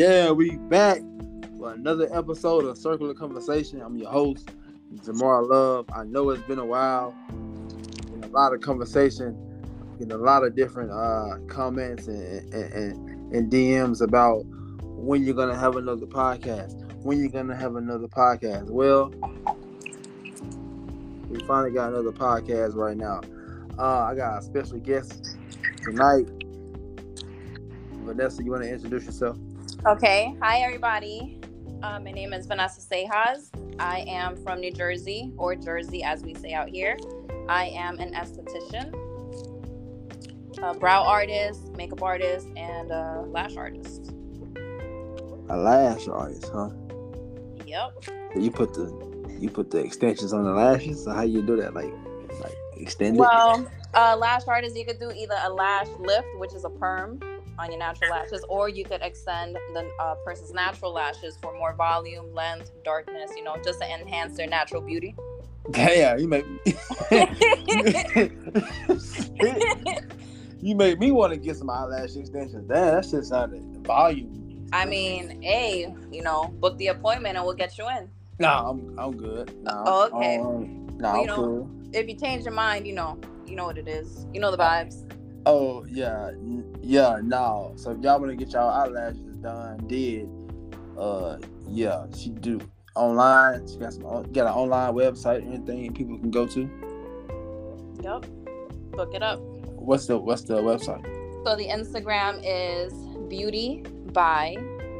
Yeah, we back for another episode of Circular Conversation. I'm your host, Jamar Love. I know it's been a while. A lot of conversation, getting a lot of different uh, comments and, and, and, and DMs about when you're gonna have another podcast. When you're gonna have another podcast. Well, we finally got another podcast right now. Uh, I got a special guest tonight. Vanessa, you want to introduce yourself? Okay. Hi, everybody. Uh, my name is Vanessa Sejas. I am from New Jersey, or Jersey as we say out here. I am an esthetician, a brow artist, makeup artist, and a lash artist. A lash artist, huh? Yep. You put the you put the extensions on the lashes. So how do you do that? Like like extend it? Well, uh, lash artist, you could do either a lash lift, which is a perm on your natural lashes, or you could extend the uh, person's natural lashes for more volume, length, darkness. You know, just to enhance their natural beauty. Damn, you make you made me want to get some eyelash extensions. Damn, that shit sounded volume. I mean, hey, you know, book the appointment and we'll get you in. Nah, I'm I'm good. Nah, Oh, okay. Um, nah, Well, I'm know- cool. If you change your mind, you know, you know what it is. You know the vibes. Oh yeah, yeah. No. So if y'all want to get y'all eyelashes done, did, uh, yeah, she do online. She got some got an online website, or anything people can go to. Yep. Book it up. What's the What's the website? So the Instagram is beauty by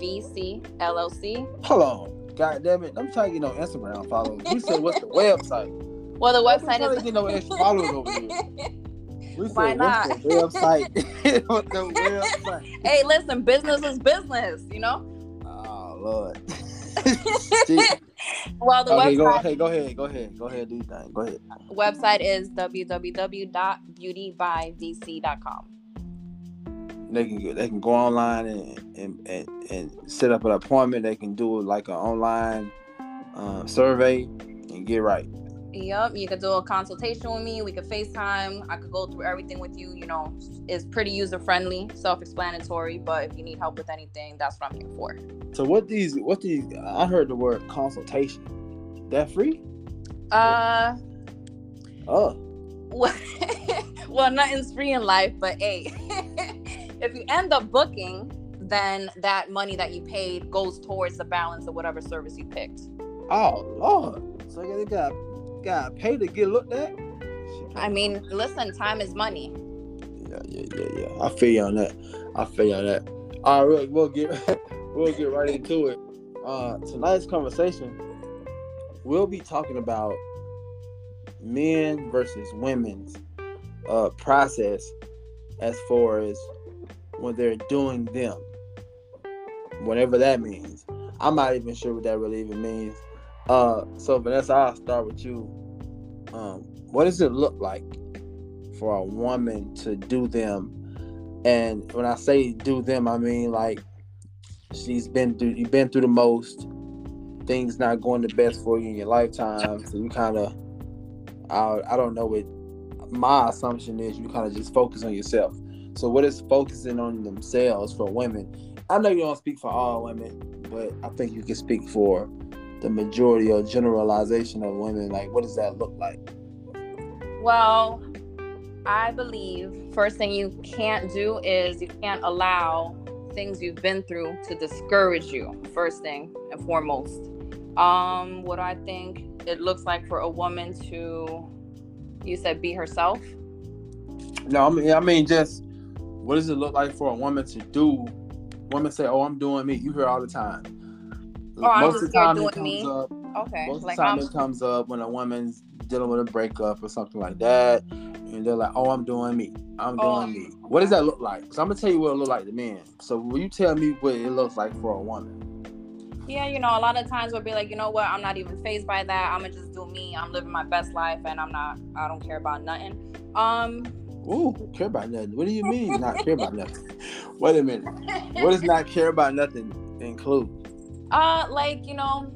VC LLC. Hold on. God damn it! I'm trying to get no Instagram followers. You said what's the website? Well, the I'm website trying to get no extra followers over here. We said Why what's not? the website? what's the website? hey, listen, business is business, you know? Oh Lord. Well, the okay, go website, ahead, go ahead, go ahead, go ahead, do your thing. Go ahead. website is www.beautybyvc.com. They can they can go online and, and and and set up an appointment. They can do like an online uh, survey and get right. Yep, you could do a consultation with me. We could FaceTime. I could go through everything with you. You know, it's pretty user friendly, self explanatory. But if you need help with anything, that's what I'm here for. So what these what these I heard the word consultation. That free? Uh, Oh, well, well, nothing's free in life, but hey, if you end up booking, then that money that you paid goes towards the balance of whatever service you picked. oh Lord. So they got got paid to get looked at. I mean, listen, time is money. Yeah, yeah, yeah, yeah. I feel you on that. I feel you on that. All right, we'll get we'll get right into it. Uh, tonight's conversation, we'll be talking about men versus women's uh, process as far as when they're doing them, whatever that means. I'm not even sure what that really even means. Uh, so Vanessa, I'll start with you. Um, what does it look like for a woman to do them? And when I say do them, I mean like she's been through you've been through the most, things not going the best for you in your lifetime. So you kinda I I don't know what my assumption is you kind of just focus on yourself. So what is focusing on themselves for women? I know you don't speak for all women, but I think you can speak for the majority or generalization of women. Like what does that look like? Well, I believe first thing you can't do is you can't allow things you've been through to discourage you. First thing and foremost. Um, what I think it looks like for a woman to, you said, be herself. No, I mean, I mean, just what does it look like for a woman to do? Women say, "Oh, I'm doing me." You hear all the time. Oh, most of the time, it comes me. up. Okay, Most of like the time, I'm. it comes up when a woman's dealing with a breakup or something like that, and they're like, "Oh, I'm doing me. I'm doing Oh. me." What does that look like? So I'm gonna tell you what it look like to men. So, will you tell me what it looks like for a woman? Yeah, you know, a lot of times we'll be like, you know what, I'm not even phased by that. I'm gonna just do me. I'm living my best life, and I'm not. I don't care about nothing. Um, Ooh, care about nothing. What do you mean not care about nothing? Wait a minute. What does not care about nothing include? Uh, like you know,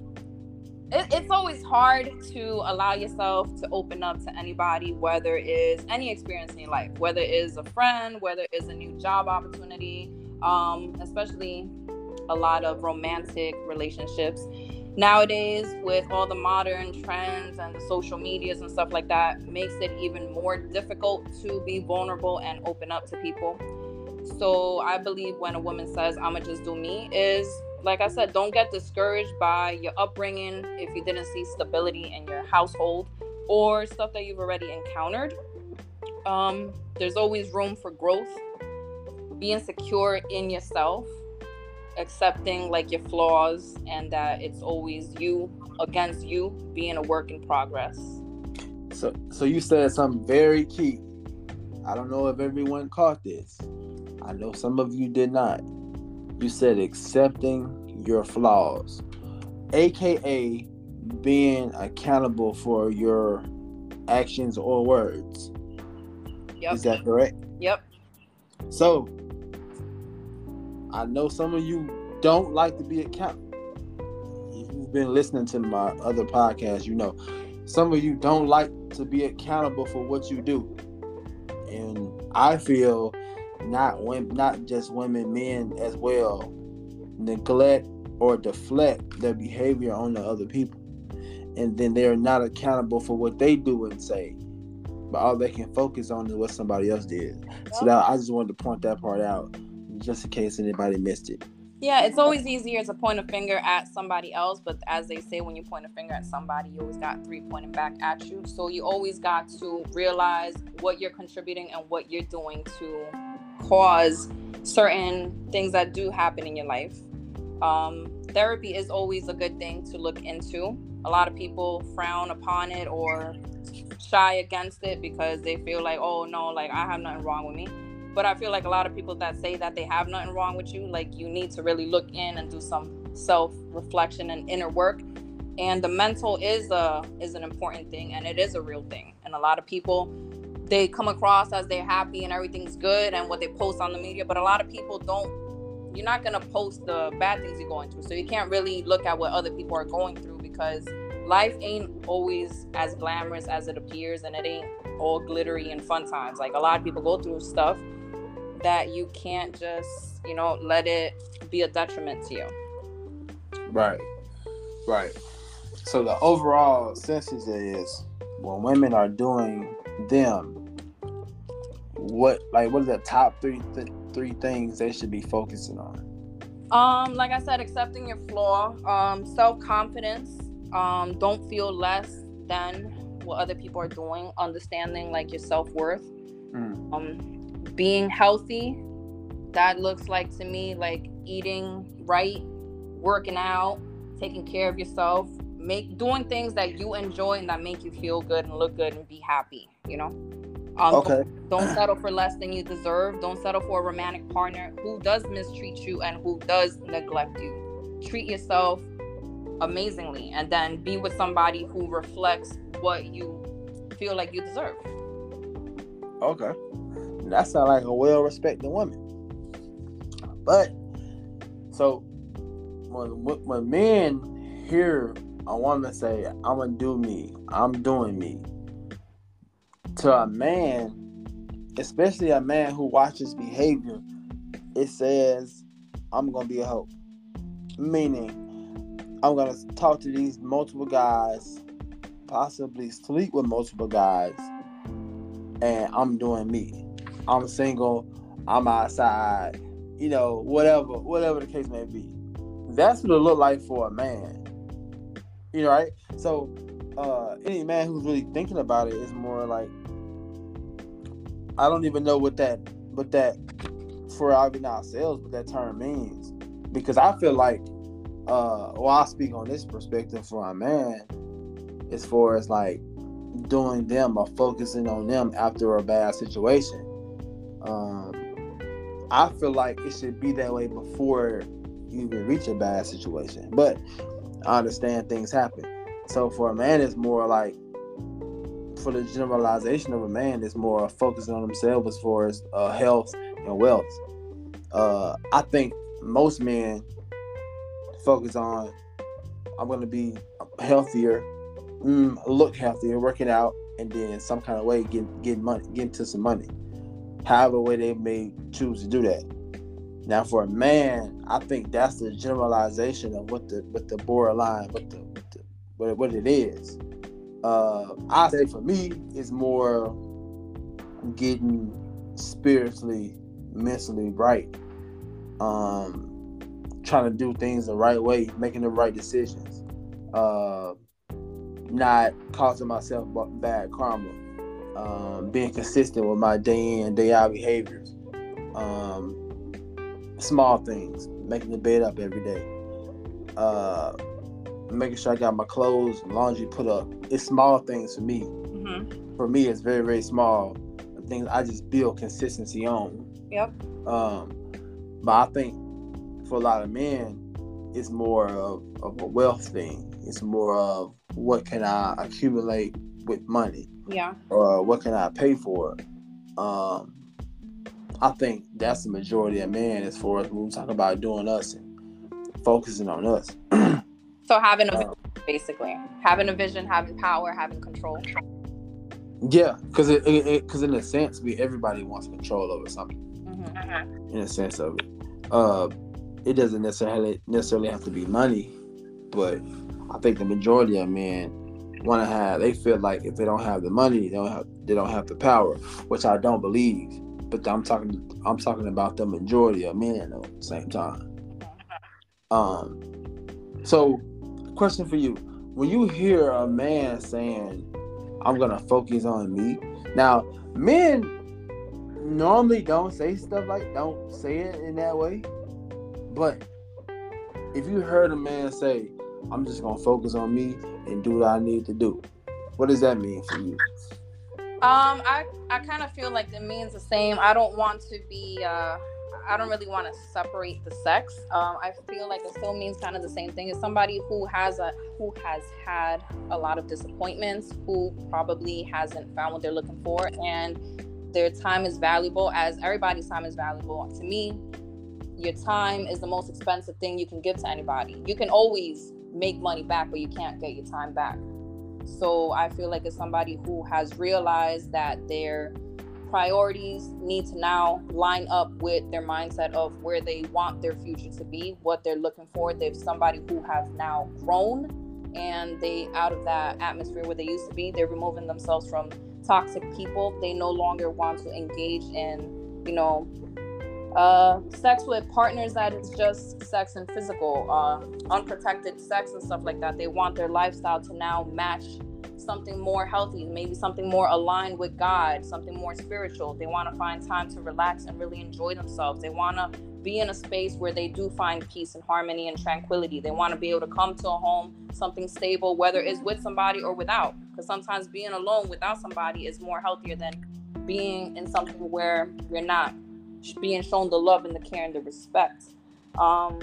it, it's always hard to allow yourself to open up to anybody, whether it's any experience in your life, whether it's a friend, whether it's a new job opportunity, um, especially a lot of romantic relationships. Nowadays, with all the modern trends and the social medias and stuff like that, makes it even more difficult to be vulnerable and open up to people. So I believe when a woman says, I'ma just do me, is like I said, don't get discouraged by your upbringing if you didn't see stability in your household or stuff that you've already encountered. Um, there's always room for growth. Being secure in yourself, accepting like your flaws, and that it's always you against you, being a work in progress. So, so you said something very key. I don't know if everyone caught this. I know some of you did not. You said accepting your flaws, aka being accountable for your actions or words. Yep. Is that correct? Yep. So, I know some of you don't like to be accountable. If you've been listening to my other podcasts, you know some of you don't like to be accountable for what you do. And I feel not women, not just women, men as well, neglect or deflect their behavior on the other people, and then they're not accountable for what they do and say, but all they can focus on is what somebody else did. So that I just wanted to point that part out, just in case anybody missed it. Yeah, it's always easier to point a finger at somebody else, but as they say, when you point a finger at somebody, you always got three pointing back at you. So you always got to realize what you're contributing and what you're doing to cause certain things that do happen in your life. Um, therapy is always a good thing to look into. A lot of people frown upon it or shy against it because they feel like, oh no, like I have nothing wrong with me. But I feel like a lot of people that say that they have nothing wrong with you, like you need to really look in and do some self reflection and inner work. And the mental is a is an important thing and it is a real thing. And a lot of people they come across as they're happy and everything's good and what they post on the media but a lot of people don't you're not going to post the bad things you're going through. So you can't really look at what other people are going through because life ain't always as glamorous as it appears and it ain't all glittery and fun times. Like a lot of people go through stuff that you can't just you know let it be a detriment to you. Right right. So the overall census is when women are doing them what like what are the top three th- three things they should be focusing on? Um like i said accepting your flaw um self-confidence um don't feel less than what other people are doing understanding like your self-worth. Mm. um being healthy that looks like to me like eating right working out taking care of yourself make doing things that you enjoy and that make you feel good and look good and be happy you know um, okay. Don't, don't settle for less than you deserve. Don't settle for a romantic partner who does mistreat you and who does neglect you. Treat yourself amazingly and then be with somebody who reflects what you feel like you deserve. Okay. That sounds like a well respected woman. But so when when men hear a woman say, I'm gonna do me, I'm doing me, to a man, especially a man who watches behavior, it says, I'm gonna be a hoe. Meaning, I'm gonna talk to these multiple guys, possibly sleep with multiple guys, and I'm doing me. I'm single, I'm outside, you know, whatever, whatever the case may be. That's what it look like for a man. You know, right? So uh any man who's really thinking about it is more like I don't even know what that what that for even ourselves what that term means because I feel like uh well I speak on this perspective for a man as far as like doing them or focusing on them after a bad situation. Um I feel like it should be that way before you even reach a bad situation. But I understand things happen. So for a man it's more like for the generalization of a man is more focusing on himself as far as uh, health and wealth. Uh, I think most men focus on I'm going to be healthier, mm, look healthier, working out, and then some kind of way get get money, get into some money. However way they may choose to do that. Now, for a man, I think that's the generalization of what the what the borderline, what the, what, the, what it is. Uh, I say for me, it's more getting spiritually, mentally right. Um, trying to do things the right way, making the right decisions. Uh, not causing myself bad karma. Um, being consistent with my day in, day out behaviors. Um, small things, making the bed up every day. Uh, making sure I got my clothes, laundry put up. It's small things for me. Mm-hmm. For me, it's very, very small things I just build consistency on. Yep. Um, but I think for a lot of men, it's more of, of a wealth thing. It's more of what can I accumulate with money. Yeah. Or what can I pay for? Um, I think that's the majority of men as far as when we talk about doing us and focusing on us. so having a uh, vision, basically having a vision, having power, having control. Yeah, because it because in a sense, we everybody wants control over something. Mm-hmm. In a sense of it, uh, it doesn't necessarily necessarily have to be money, but I think the majority of men want to have. They feel like if they don't have the money, they don't have they don't have the power, which I don't believe. But I'm talking I'm talking about the majority of men at the same time. Um, so question for you: When you hear a man saying I'm gonna focus on me. Now, men normally don't say stuff like don't say it in that way. But if you heard a man say, I'm just gonna focus on me and do what I need to do, what does that mean for you? Um, I I kind of feel like it means the same. I don't want to be uh I don't really want to separate the sex. Um, I feel like it still means kind of the same thing as somebody who has a who has had a lot of disappointments, who probably hasn't found what they're looking for, and their time is valuable. As everybody's time is valuable to me, your time is the most expensive thing you can give to anybody. You can always make money back, but you can't get your time back. So I feel like it's somebody who has realized that they're priorities need to now line up with their mindset of where they want their future to be, what they're looking for. They've somebody who has now grown and they out of that atmosphere where they used to be, they're removing themselves from toxic people. They no longer want to engage in, you know, uh, sex with partners that is just sex and physical, uh, unprotected sex and stuff like that. They want their lifestyle to now match something more healthy, maybe something more aligned with God, something more spiritual. They want to find time to relax and really enjoy themselves. They want to be in a space where they do find peace and harmony and tranquility. They want to be able to come to a home, something stable, whether it's with somebody or without. Because sometimes being alone without somebody is more healthier than being in something where you're not being shown the love and the care and the respect. Um,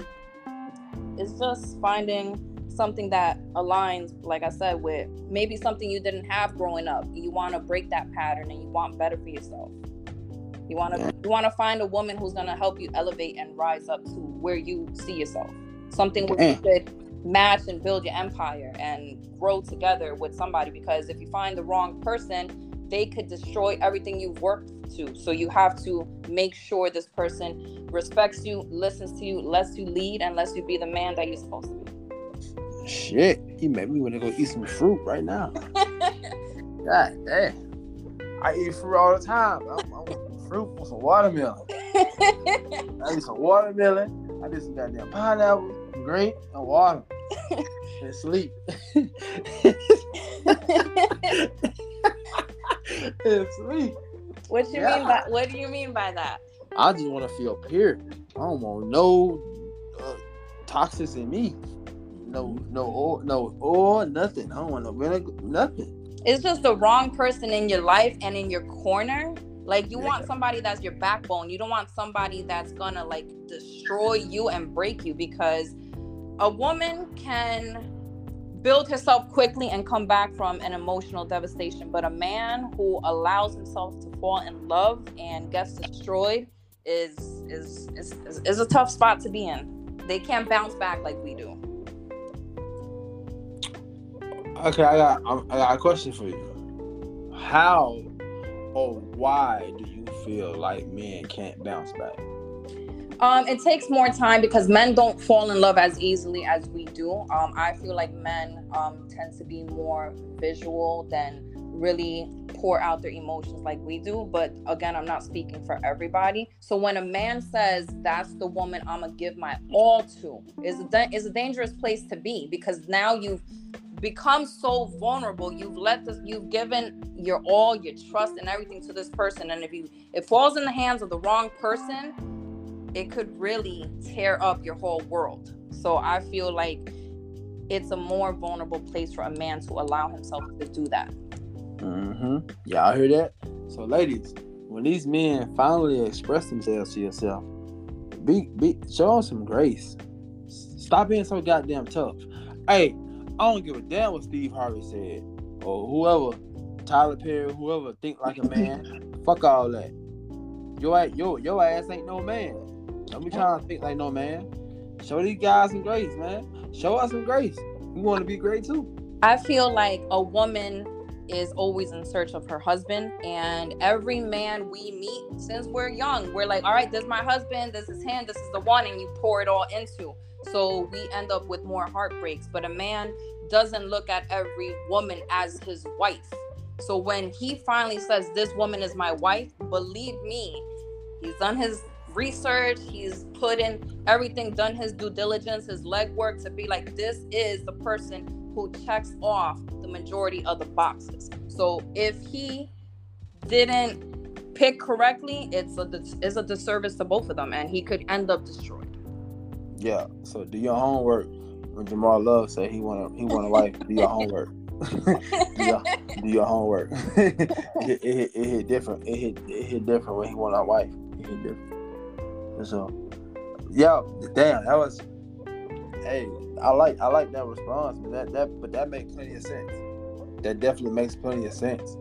it's just finding something that aligns, like I said, with maybe something you didn't have growing up. You want to break that pattern and you want better for yourself. You want to you want to find a woman who's going to help you elevate and rise up to where you see yourself. Something where you could match and build your empire and grow together with somebody because if you find the wrong person, they could destroy everything you've worked to. So you have to make sure this person respects you, listens to you, lets you lead, and lets you be the man that you're supposed to be. Shit, you made me want to go eat some fruit right now. God damn. I eat fruit all the time. I, I want some fruit, want some watermelon. I eat some watermelon. I did some goddamn pineapple, grape, and water. and sleep. and sleep. What you yeah. mean by what do you mean by that? I just want to feel pure. I don't want no uh, toxins in me no no oil, no oil, nothing. I don't want no vinegar, nothing. It's just the wrong person in your life and in your corner. Like you yeah. want somebody that's your backbone. You don't want somebody that's gonna like destroy you and break you because a woman can build herself quickly and come back from an emotional devastation. But a man who allows himself to fall in love and gets destroyed is is is, is, is a tough spot to be in. They can't bounce back like we do. Okay, I got I got a question for you. How or why do you feel like men can't bounce back? Um, it takes more time because men don't fall in love as easily as we do. Um, I feel like men um, tend to be more visual than really pour out their emotions like we do. But again, I'm not speaking for everybody. So when a man says that's the woman I'm gonna give my all to, is a is a dangerous place to be because now you've become so vulnerable. You've let this, you've given your all, your trust, and everything to this person. And if you it falls in the hands of the wrong person, it could really tear up your whole world. So I feel like it's a more vulnerable place for a man to allow himself to do that. Mm-hmm. Y'all hear that? So, ladies, when these men finally express themselves to yourself, be be show them some grace. Stop being so goddamn tough. Hey, I don't give a damn what Steve Harvey said or whoever, Tyler Perry, whoever think like a man. Fuck all that. Your your your ass ain't no man. Don't be trying to think like no man. Show these guys some grace, man. Show us some grace. We want to be great too. I feel like a woman is always in search of her husband and every man we meet since we're young we're like all right this is my husband this is him this is the one and you pour it all into. So we end up with more heartbreaks but a man doesn't look at every woman as his wife. So when he finally says this woman is my wife believe me he's done his research he's put in everything done his due diligence his legwork to be like this is the person who checks off the majority of the boxes. So if he didn't pick correctly, it's a it's a disservice to both of them, and he could end up destroyed. Yeah. So do your homework. When Jamal Love said he want he want a wife, do your homework. do, your, do, your, homework. it, it, it, it, hit different. It hit it hit different when he want a wife. It hit different. And so, yeah, damn, that was. Hey, I like I like that response, but that that but that makes plenty of sense. That definitely makes plenty of sense.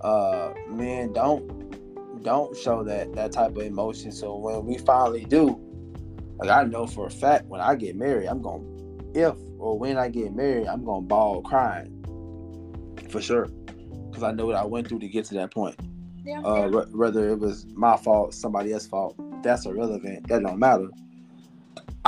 Uh, men don't don't show that that type of emotion. So when we finally do, like I know for a fact, when I get married, I'm gonna if or when I get married, I'm gonna bawl crying for sure, because I know what I went through to get to that point. Yeah. Uh, whether it was my fault, somebody else's fault, that's irrelevant. That don't matter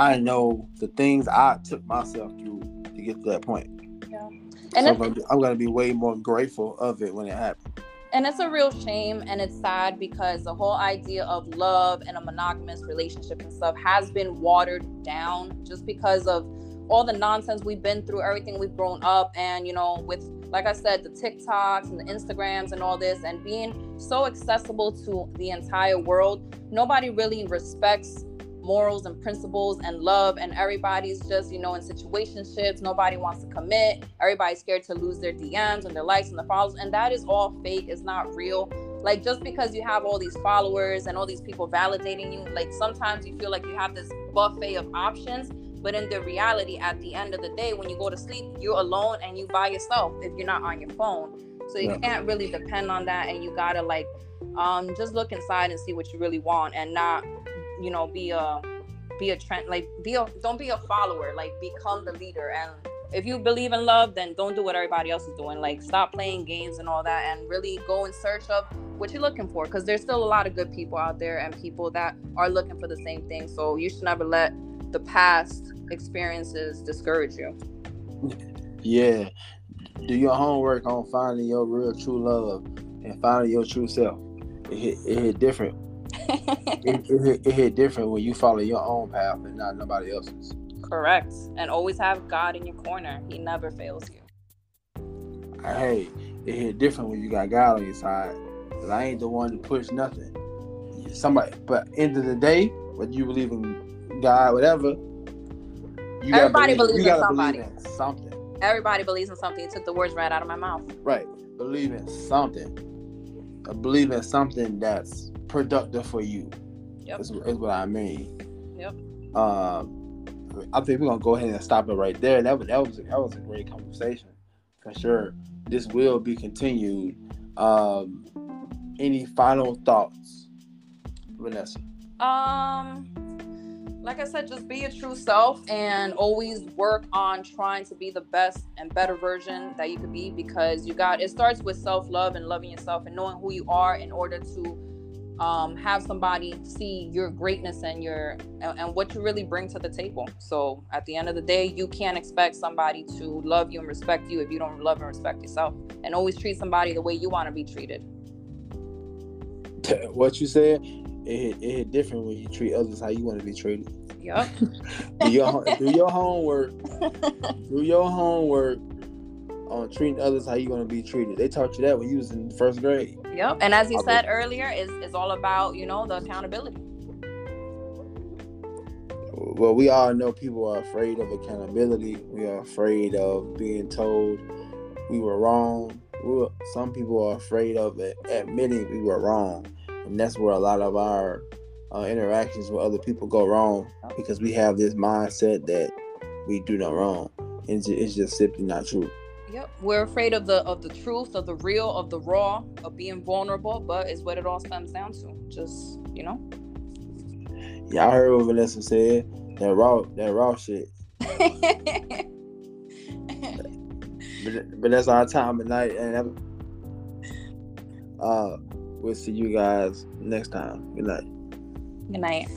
I know the things I took myself through to get to that point. Yeah. And so I'm gonna, be, I'm gonna be way more grateful of it when it happens. And it's a real shame and it's sad because the whole idea of love and a monogamous relationship and stuff has been watered down just because of all the nonsense we've been through, everything we've grown up, and you know, with like I said, the TikToks and the Instagrams and all this, and being so accessible to the entire world, nobody really respects morals and principles and love and everybody's just you know in situationships. Nobody wants to commit. Everybody's scared to lose their dms and their likes and their followers and that is all fake. It's not real. Like just because you have all these followers and all these people validating you like sometimes you feel like you have this buffet of options but in the reality at the end of the day when you go to sleep you're alone and you by yourself if you're not on your phone. So you yeah. can't really depend on that and you gotta like um just look inside and see what you really want and not you know be a be a trend like be a don't be a follower like become the leader. And if you believe in love then don't do what everybody else is doing. Like stop playing games and all that and really go in search of what you're looking for. Because there's still a lot of good people out there and people that are looking for the same thing. So you should never let the past experiences discourage you. Yeah. Do your homework on finding your real true love and finding your true self. It hit, it different it, it, it hit different when you follow your own path and not nobody else's. Correct. And always have God in your corner. He never fails you. Hey, it hit different when you got God on your side. Cause I ain't the one to push nothing. Somebody, but end of the day, whether you believe in God, whatever, you everybody believe, believes you in somebody. Believe in something. Everybody believes in something. You took the words right out of my mouth. Right. Believe in something. I believe in something that's productive for you. Yep. Is, is what I mean. Yep. Um, I think we're gonna go ahead and stop it right there. That was that was that was a great conversation for sure. This will be continued. Um, any final thoughts, Vanessa? Um, like I said, just be your true self and always work on trying to be the best and better version that you could be because you got it starts with self love and loving yourself and knowing who you are in order to um, have somebody see your greatness and your and, and, what you really bring to the table. So at the end of the day, you can't expect somebody to love you and respect you if you don't love and respect yourself. And always treat somebody the way you want to be treated. What you said, it hit, it hit different when you treat others how you want to be treated. Yep. do, your, do your homework. do your homework on treating others how you want to be treated. They taught you that when you was in first grade. Yep. And as you I'll said be- earlier, is is all about you know the accountability. Well, we all know people are afraid of accountability. We are afraid of being told we were wrong. We some people are afraid of admitting we were wrong, and that's where a lot of our uh, interactions with other people go wrong because we have this mindset that we do not wrong, and it's just simply not true. Yep, we're afraid of the of the truth, of the real, of the raw, of being vulnerable. But it's what it all stems down to. Just you know. Yeah, I heard what Vanessa said. That raw, that raw shit. but, but that's our time at night, and uh, we'll see you guys next time. Good night. Good night.